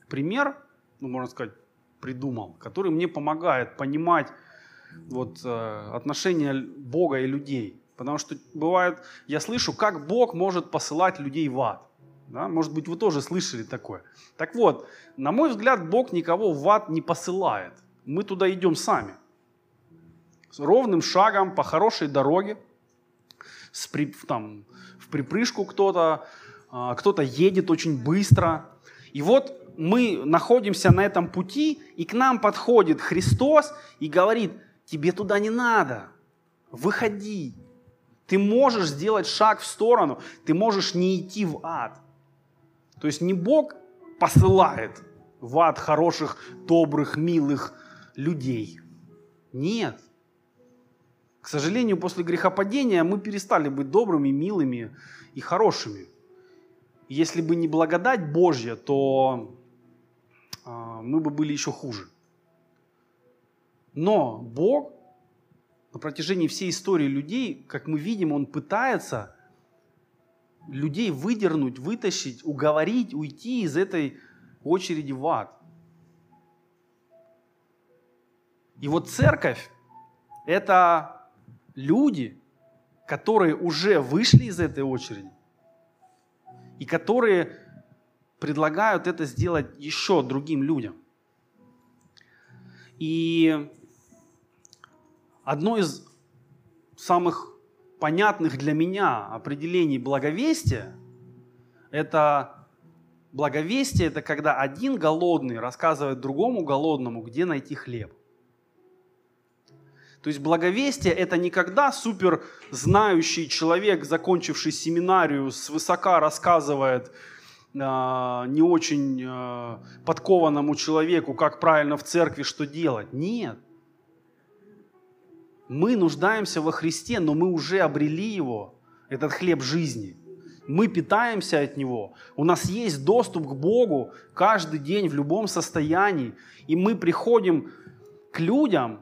пример, ну, можно сказать, придумал, который мне помогает понимать вот, э, отношения Бога и людей. Потому что бывает, я слышу, как Бог может посылать людей в ад. Да? Может быть, вы тоже слышали такое. Так вот, на мой взгляд, Бог никого в ад не посылает. Мы туда идем сами. С ровным шагом по хорошей дороге, с при, там, в припрыжку кто-то, а, кто-то едет очень быстро. И вот мы находимся на этом пути, и к нам подходит Христос и говорит, тебе туда не надо, выходи. Ты можешь сделать шаг в сторону, ты можешь не идти в ад. То есть не Бог посылает в ад хороших, добрых, милых людей. Нет. К сожалению, после грехопадения мы перестали быть добрыми, милыми и хорошими. Если бы не благодать Божья, то мы бы были еще хуже. Но Бог на протяжении всей истории людей, как мы видим, Он пытается людей выдернуть, вытащить, уговорить, уйти из этой очереди в ад. И вот церковь – это люди, которые уже вышли из этой очереди и которые предлагают это сделать еще другим людям. И одно из самых понятных для меня определений благовестия – это благовестие – это когда один голодный рассказывает другому голодному, где найти хлеб. То есть благовестие – это не когда супер знающий человек, закончивший семинарию, свысока рассказывает – не очень а, подкованному человеку, как правильно в церкви что делать. Нет. Мы нуждаемся во Христе, но мы уже обрели Его, этот хлеб жизни. Мы питаемся от Него. У нас есть доступ к Богу каждый день в любом состоянии. И мы приходим к людям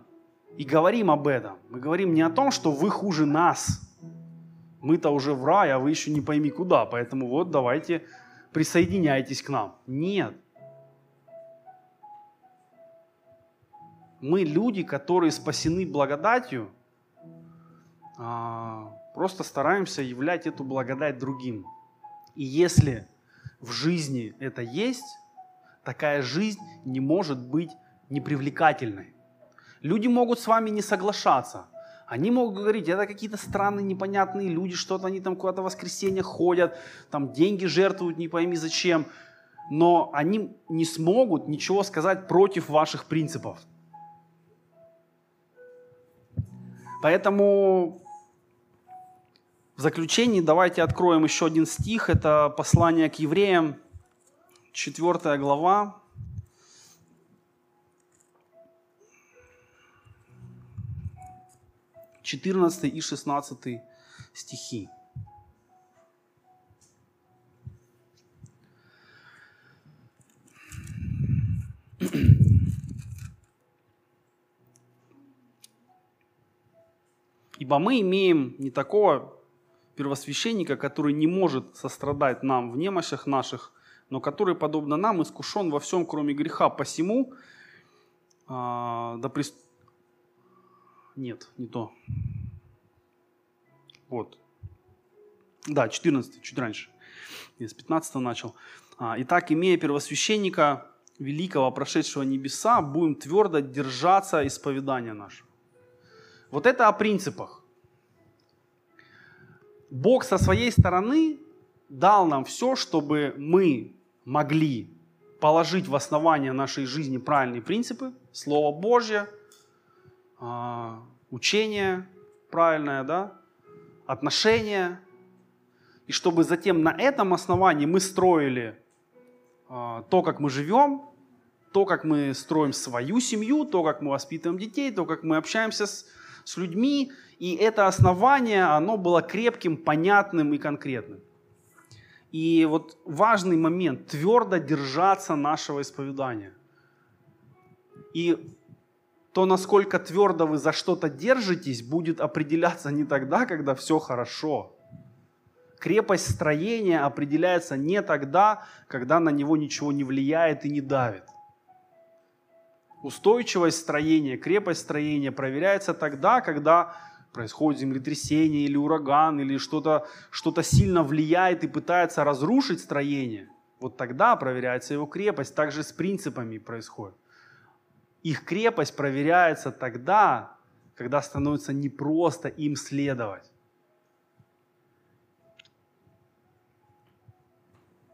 и говорим об этом. Мы говорим не о том, что вы хуже нас. Мы-то уже в рай, а вы еще не пойми куда. Поэтому вот давайте присоединяйтесь к нам. Нет. Мы люди, которые спасены благодатью, а, просто стараемся являть эту благодать другим. И если в жизни это есть, такая жизнь не может быть непривлекательной. Люди могут с вами не соглашаться, они могут говорить, это какие-то странные, непонятные люди, что-то они там куда-то в воскресенье ходят, там деньги жертвуют, не пойми зачем. Но они не смогут ничего сказать против ваших принципов. Поэтому в заключении давайте откроем еще один стих. Это послание к евреям, 4 глава. Четырнадцатый и шестнадцатый стихи. Ибо мы имеем не такого первосвященника, который не может сострадать нам в немощах наших, но который, подобно нам, искушен во всем, кроме греха. Посему, а, да. Нет, не то. Вот. Да, 14, чуть раньше. Я с 15 начал. А, Итак, имея первосвященника великого, прошедшего небеса, будем твердо держаться исповедания нашего. Вот это о принципах. Бог со своей стороны дал нам все, чтобы мы могли положить в основание нашей жизни правильные принципы, Слово Божье, учение правильное, да, отношения, и чтобы затем на этом основании мы строили а, то, как мы живем, то, как мы строим свою семью, то, как мы воспитываем детей, то, как мы общаемся с, с людьми, и это основание, оно было крепким, понятным и конкретным. И вот важный момент – твердо держаться нашего исповедания. И то, насколько твердо вы за что-то держитесь, будет определяться не тогда, когда все хорошо. Крепость строения определяется не тогда, когда на него ничего не влияет и не давит. Устойчивость строения, крепость строения проверяется тогда, когда происходит землетрясение или ураган, или что-то что сильно влияет и пытается разрушить строение, вот тогда проверяется его крепость. Также с принципами происходит. Их крепость проверяется тогда, когда становится непросто им следовать.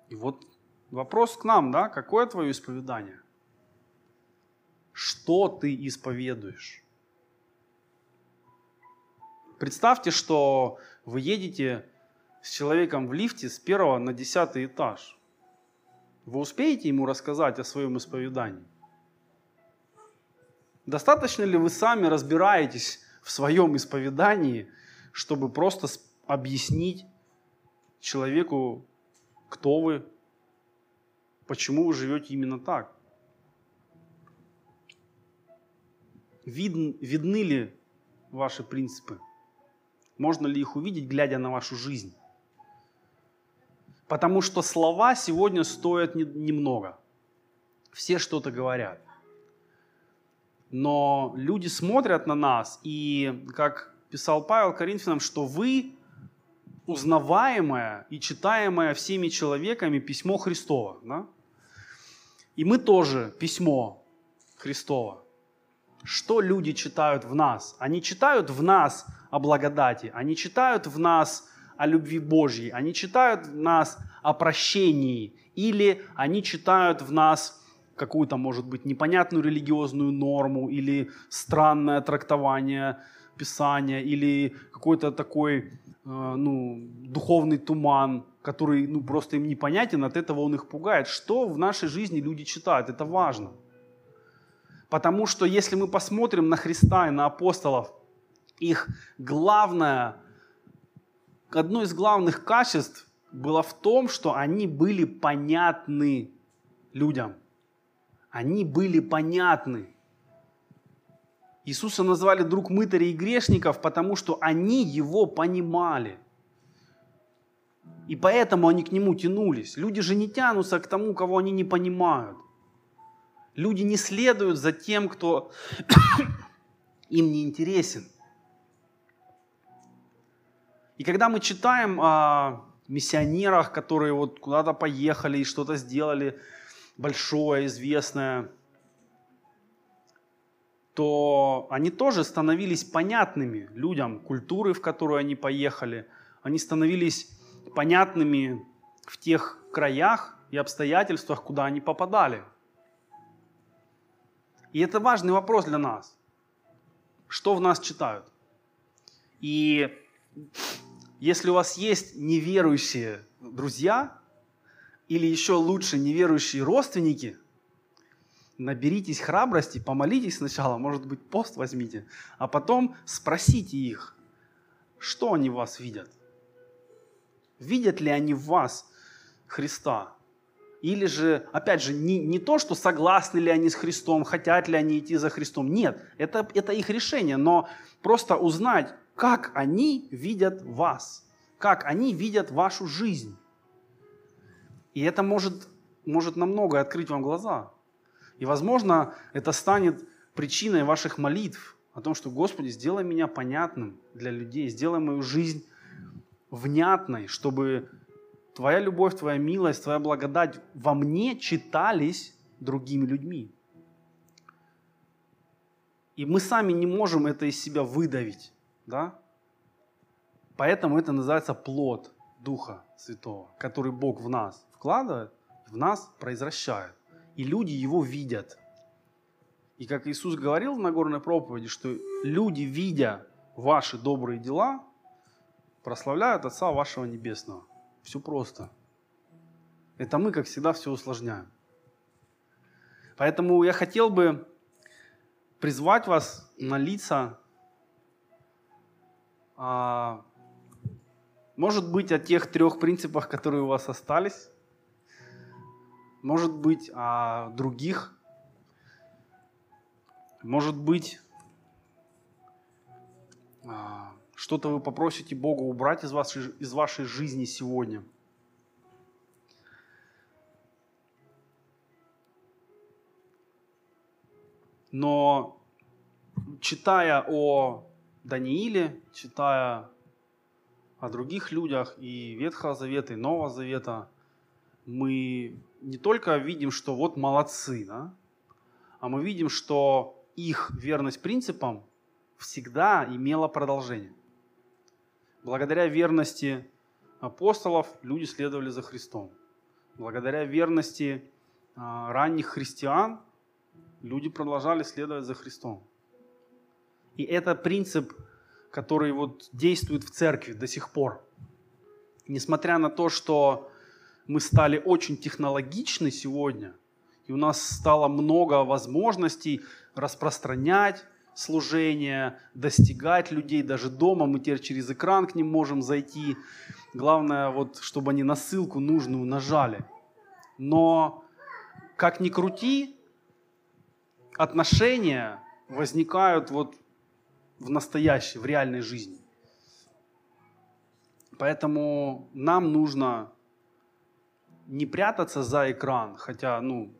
И вот вопрос к нам, да, какое твое исповедание? Что ты исповедуешь? Представьте, что вы едете с человеком в лифте с первого на десятый этаж. Вы успеете ему рассказать о своем исповедании? Достаточно ли вы сами разбираетесь в своем исповедании, чтобы просто объяснить человеку, кто вы, почему вы живете именно так? Вид, видны ли ваши принципы? Можно ли их увидеть, глядя на вашу жизнь? Потому что слова сегодня стоят немного. Все что-то говорят. Но люди смотрят на нас, и, как писал Павел Коринфянам, что вы узнаваемое и читаемое всеми человеками письмо Христово. Да? И мы тоже письмо Христово. Что люди читают в нас? Они читают в нас о благодати, они читают в нас о любви Божьей, они читают в нас о прощении, или они читают в нас какую-то, может быть, непонятную религиозную норму, или странное трактование Писания, или какой-то такой э, ну, духовный туман, который ну, просто им непонятен, от этого он их пугает. Что в нашей жизни люди читают? Это важно. Потому что если мы посмотрим на Христа и на апостолов, их главное, одно из главных качеств было в том, что они были понятны людям. Они были понятны. Иисуса назвали друг мытарей и грешников, потому что они его понимали. И поэтому они к нему тянулись. Люди же не тянутся к тому, кого они не понимают. Люди не следуют за тем, кто им не интересен. И когда мы читаем о миссионерах, которые вот куда-то поехали и что-то сделали большое, известное, то они тоже становились понятными людям культуры, в которую они поехали. Они становились понятными в тех краях и обстоятельствах, куда они попадали. И это важный вопрос для нас. Что в нас читают? И если у вас есть неверующие друзья, или еще лучше неверующие родственники, наберитесь храбрости, помолитесь сначала, может быть, пост возьмите, а потом спросите их, что они в вас видят. Видят ли они в вас Христа? Или же, опять же, не, не то, что согласны ли они с Христом, хотят ли они идти за Христом. Нет, это, это их решение, но просто узнать, как они видят вас, как они видят вашу жизнь. И это может, может намного открыть вам глаза. И, возможно, это станет причиной ваших молитв о том, что, Господи, сделай меня понятным для людей, сделай мою жизнь внятной, чтобы Твоя любовь, Твоя милость, Твоя благодать во мне читались другими людьми. И мы сами не можем это из себя выдавить. Да? Поэтому это называется плод Духа Святого, который Бог в нас вкладывает, в нас произвращает. И люди его видят. И как Иисус говорил в Нагорной проповеди, что люди, видя ваши добрые дела, прославляют Отца вашего Небесного. Все просто. Это мы, как всегда, все усложняем. Поэтому я хотел бы призвать вас молиться, а, может быть, о тех трех принципах, которые у вас остались, может быть, о других, может быть, а, что-то вы попросите Бога убрать из вашей, из вашей жизни сегодня. Но читая о Данииле, читая о других людях и Ветхого Завета, и Нового Завета, мы не только видим, что вот молодцы, да, а мы видим, что их верность принципам всегда имела продолжение. Благодаря верности апостолов люди следовали за Христом. Благодаря верности а, ранних христиан люди продолжали следовать за Христом. И это принцип, который вот действует в церкви до сих пор. Несмотря на то, что мы стали очень технологичны сегодня, и у нас стало много возможностей распространять служение, достигать людей даже дома. Мы теперь через экран к ним можем зайти. Главное, вот, чтобы они на ссылку нужную нажали. Но как ни крути, отношения возникают вот в настоящей, в реальной жизни. Поэтому нам нужно не прятаться за экран, хотя ну,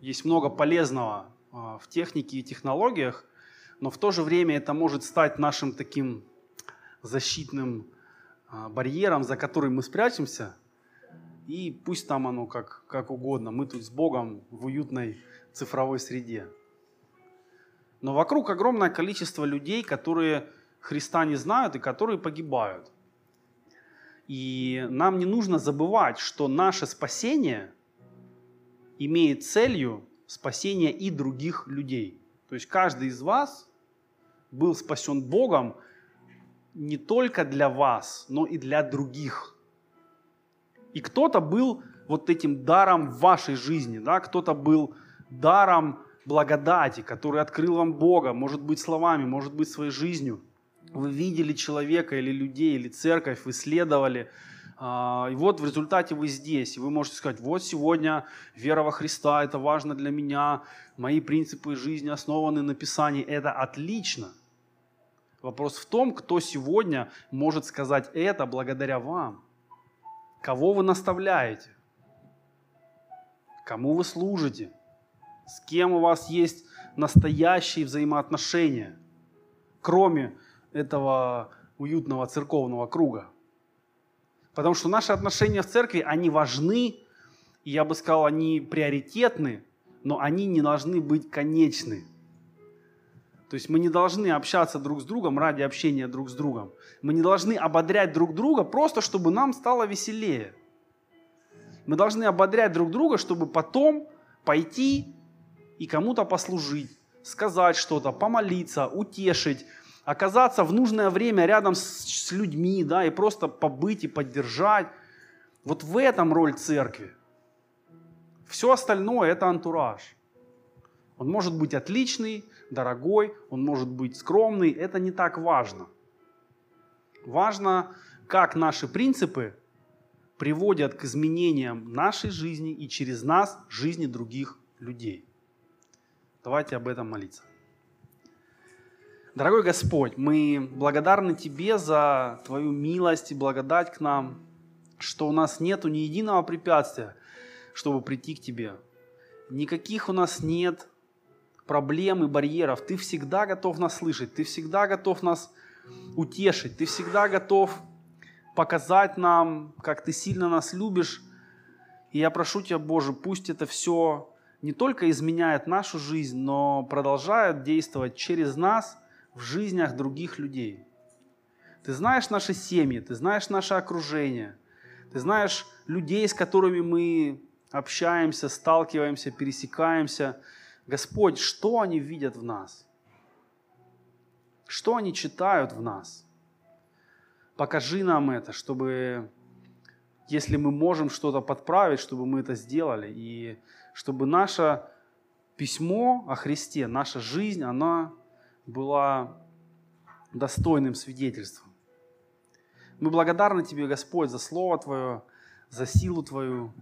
есть много полезного а, в технике и технологиях, но в то же время это может стать нашим таким защитным а, барьером, за который мы спрячемся, и пусть там оно как, как угодно, мы тут с Богом в уютной цифровой среде. Но вокруг огромное количество людей, которые Христа не знают и которые погибают. И нам не нужно забывать, что наше спасение имеет целью спасение и других людей. То есть каждый из вас был спасен Богом не только для вас, но и для других. И кто-то был вот этим даром в вашей жизни, да? кто-то был даром благодати, который открыл вам Бога, может быть словами, может быть своей жизнью. Вы видели человека или людей, или церковь, вы исследовали, а, и вот в результате вы здесь, и вы можете сказать, вот сегодня вера во Христа, это важно для меня, мои принципы жизни основаны на Писании, это отлично. Вопрос в том, кто сегодня может сказать это благодаря вам. Кого вы наставляете? Кому вы служите? С кем у вас есть настоящие взаимоотношения, кроме этого уютного церковного круга? Потому что наши отношения в церкви, они важны, и я бы сказал, они приоритетны, но они не должны быть конечны. То есть мы не должны общаться друг с другом ради общения друг с другом. Мы не должны ободрять друг друга просто, чтобы нам стало веселее. Мы должны ободрять друг друга, чтобы потом пойти и кому-то послужить, сказать что-то, помолиться, утешить, оказаться в нужное время рядом с, с людьми, да, и просто побыть и поддержать. Вот в этом роль церкви. Все остальное – это антураж. Он может быть отличный, дорогой, он может быть скромный, это не так важно. Важно, как наши принципы приводят к изменениям нашей жизни и через нас жизни других людей. Давайте об этом молиться. Дорогой Господь, мы благодарны Тебе за Твою милость и благодать к нам, что у нас нету ни единого препятствия, чтобы прийти к Тебе. Никаких у нас нет проблем и барьеров. Ты всегда готов нас слышать, Ты всегда готов нас утешить, Ты всегда готов показать нам, как Ты сильно нас любишь. И я прошу Тебя, Боже, пусть это все не только изменяет нашу жизнь, но продолжает действовать через нас в жизнях других людей. Ты знаешь наши семьи, ты знаешь наше окружение, ты знаешь людей, с которыми мы общаемся, сталкиваемся, пересекаемся. Господь, что они видят в нас? Что они читают в нас? Покажи нам это, чтобы, если мы можем что-то подправить, чтобы мы это сделали, и чтобы наше письмо о Христе, наша жизнь, она была достойным свидетельством. Мы благодарны Тебе, Господь, за Слово Твое, за силу Твою,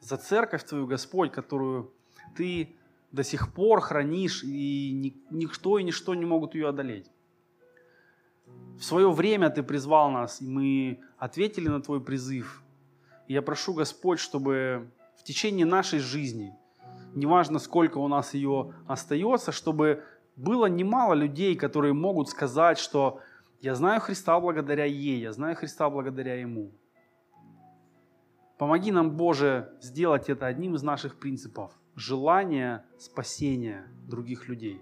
за церковь Твою, Господь, которую Ты до сих пор хранишь, и никто и ничто не могут ее одолеть. В свое время Ты призвал нас, и мы ответили на Твой призыв. И я прошу, Господь, чтобы в течение нашей жизни, неважно сколько у нас ее остается, чтобы было немало людей, которые могут сказать, что я знаю Христа благодаря ей, я знаю Христа благодаря Ему. Помоги нам, Боже, сделать это одним из наших принципов – желание спасения других людей.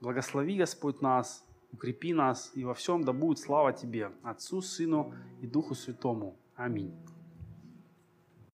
Благослови, Господь, нас, укрепи нас, и во всем да будет слава Тебе, Отцу, Сыну и Духу Святому. Аминь.